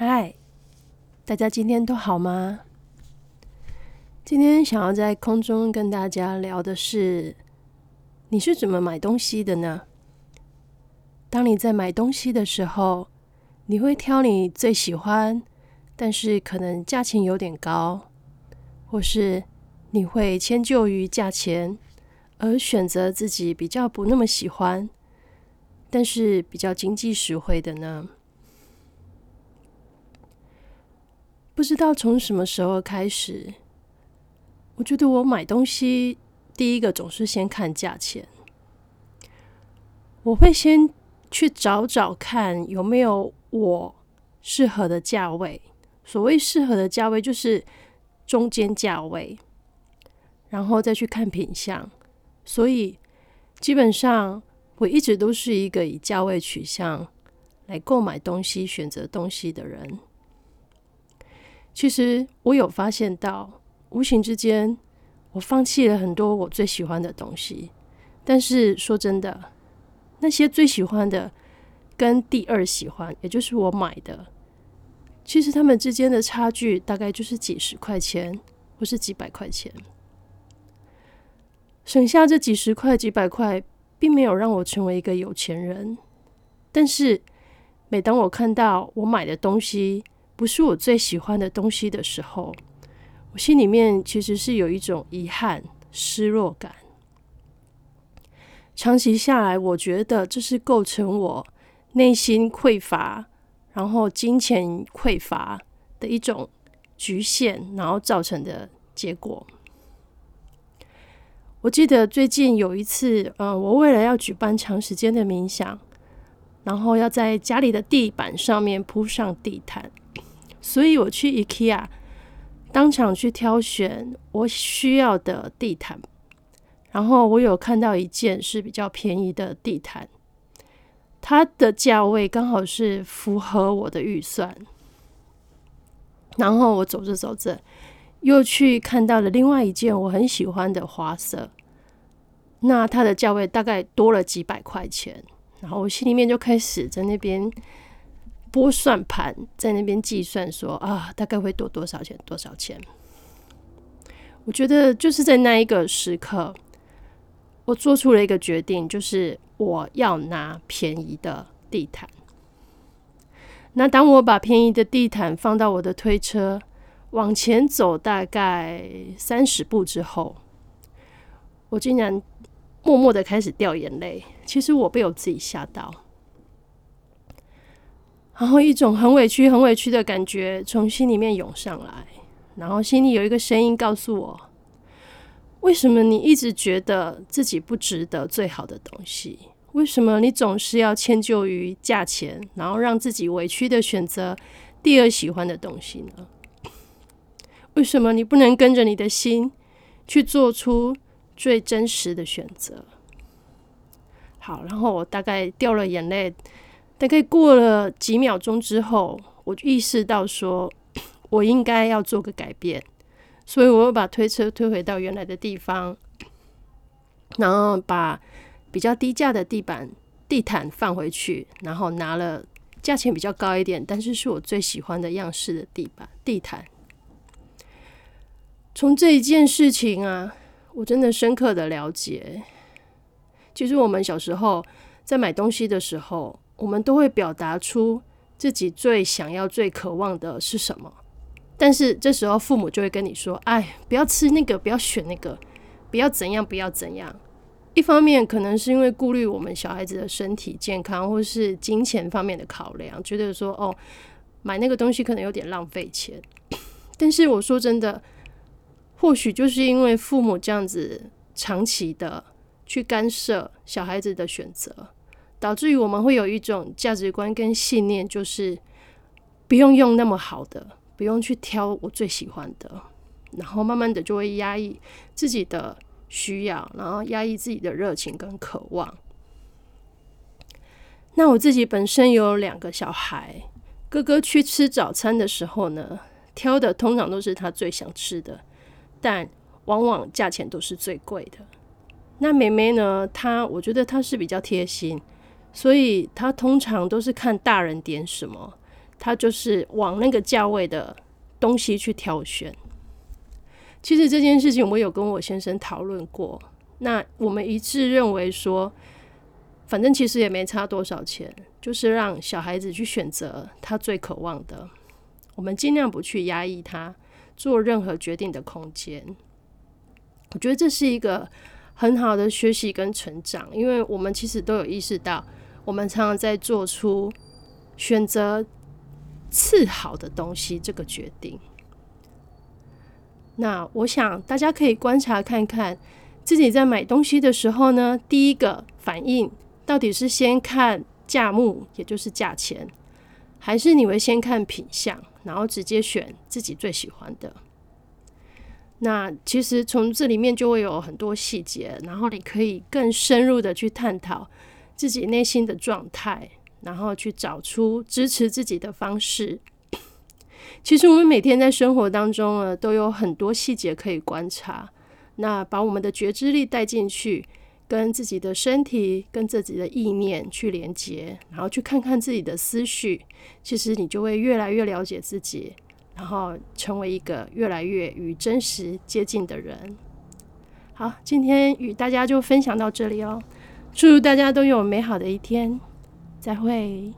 嗨，大家今天都好吗？今天想要在空中跟大家聊的是，你是怎么买东西的呢？当你在买东西的时候，你会挑你最喜欢，但是可能价钱有点高，或是你会迁就于价钱，而选择自己比较不那么喜欢，但是比较经济实惠的呢？不知道从什么时候开始。我觉得我买东西第一个总是先看价钱，我会先去找找看有没有我适合的价位。所谓适合的价位，就是中间价位，然后再去看品相。所以基本上我一直都是一个以价位取向来购买东西、选择东西的人。其实我有发现到。无形之间，我放弃了很多我最喜欢的东西。但是说真的，那些最喜欢的跟第二喜欢，也就是我买的，其实他们之间的差距大概就是几十块钱，或是几百块钱。省下这几十块、几百块，并没有让我成为一个有钱人。但是，每当我看到我买的东西不是我最喜欢的东西的时候，我心里面其实是有一种遗憾、失落感。长期下来，我觉得这是构成我内心匮乏，然后金钱匮乏的一种局限，然后造成的结果。我记得最近有一次，嗯，我为了要举办长时间的冥想，然后要在家里的地板上面铺上地毯，所以我去 IKEA。当场去挑选我需要的地毯，然后我有看到一件是比较便宜的地毯，它的价位刚好是符合我的预算。然后我走着走着，又去看到了另外一件我很喜欢的花色，那它的价位大概多了几百块钱，然后我心里面就开始在那边。拨算盘在那边计算说啊，大概会多多少钱？多少钱？我觉得就是在那一个时刻，我做出了一个决定，就是我要拿便宜的地毯。那当我把便宜的地毯放到我的推车，往前走大概三十步之后，我竟然默默的开始掉眼泪。其实我被我自己吓到。然后一种很委屈、很委屈的感觉从心里面涌上来，然后心里有一个声音告诉我：为什么你一直觉得自己不值得最好的东西？为什么你总是要迁就于价钱，然后让自己委屈的选择第二喜欢的东西呢？为什么你不能跟着你的心去做出最真实的选择？好，然后我大概掉了眼泪。大概过了几秒钟之后，我就意识到说，我应该要做个改变，所以我又把推车推回到原来的地方，然后把比较低价的地板地毯放回去，然后拿了价钱比较高一点，但是是我最喜欢的样式的地板地毯。从这一件事情啊，我真的深刻的了解，其实我们小时候在买东西的时候。我们都会表达出自己最想要、最渴望的是什么，但是这时候父母就会跟你说：“哎，不要吃那个，不要选那个，不要怎样，不要怎样。”一方面可能是因为顾虑我们小孩子的身体健康，或是金钱方面的考量，觉得说：“哦，买那个东西可能有点浪费钱。”但是我说真的，或许就是因为父母这样子长期的去干涉小孩子的选择。导致于我们会有一种价值观跟信念，就是不用用那么好的，不用去挑我最喜欢的，然后慢慢的就会压抑自己的需要，然后压抑自己的热情跟渴望。那我自己本身有两个小孩，哥哥去吃早餐的时候呢，挑的通常都是他最想吃的，但往往价钱都是最贵的。那妹妹呢，她我觉得她是比较贴心。所以他通常都是看大人点什么，他就是往那个价位的东西去挑选。其实这件事情我有跟我先生讨论过，那我们一致认为说，反正其实也没差多少钱，就是让小孩子去选择他最渴望的，我们尽量不去压抑他做任何决定的空间。我觉得这是一个很好的学习跟成长，因为我们其实都有意识到，我们常常在做出选择次好的东西这个决定。那我想大家可以观察看看，自己在买东西的时候呢，第一个反应到底是先看价目，也就是价钱，还是你会先看品相，然后直接选自己最喜欢的？那其实从这里面就会有很多细节，然后你可以更深入的去探讨自己内心的状态，然后去找出支持自己的方式。其实我们每天在生活当中呢，都有很多细节可以观察。那把我们的觉知力带进去，跟自己的身体、跟自己的意念去连接，然后去看看自己的思绪，其实你就会越来越了解自己。然后成为一个越来越与真实接近的人。好，今天与大家就分享到这里哦，祝大家都有美好的一天，再会。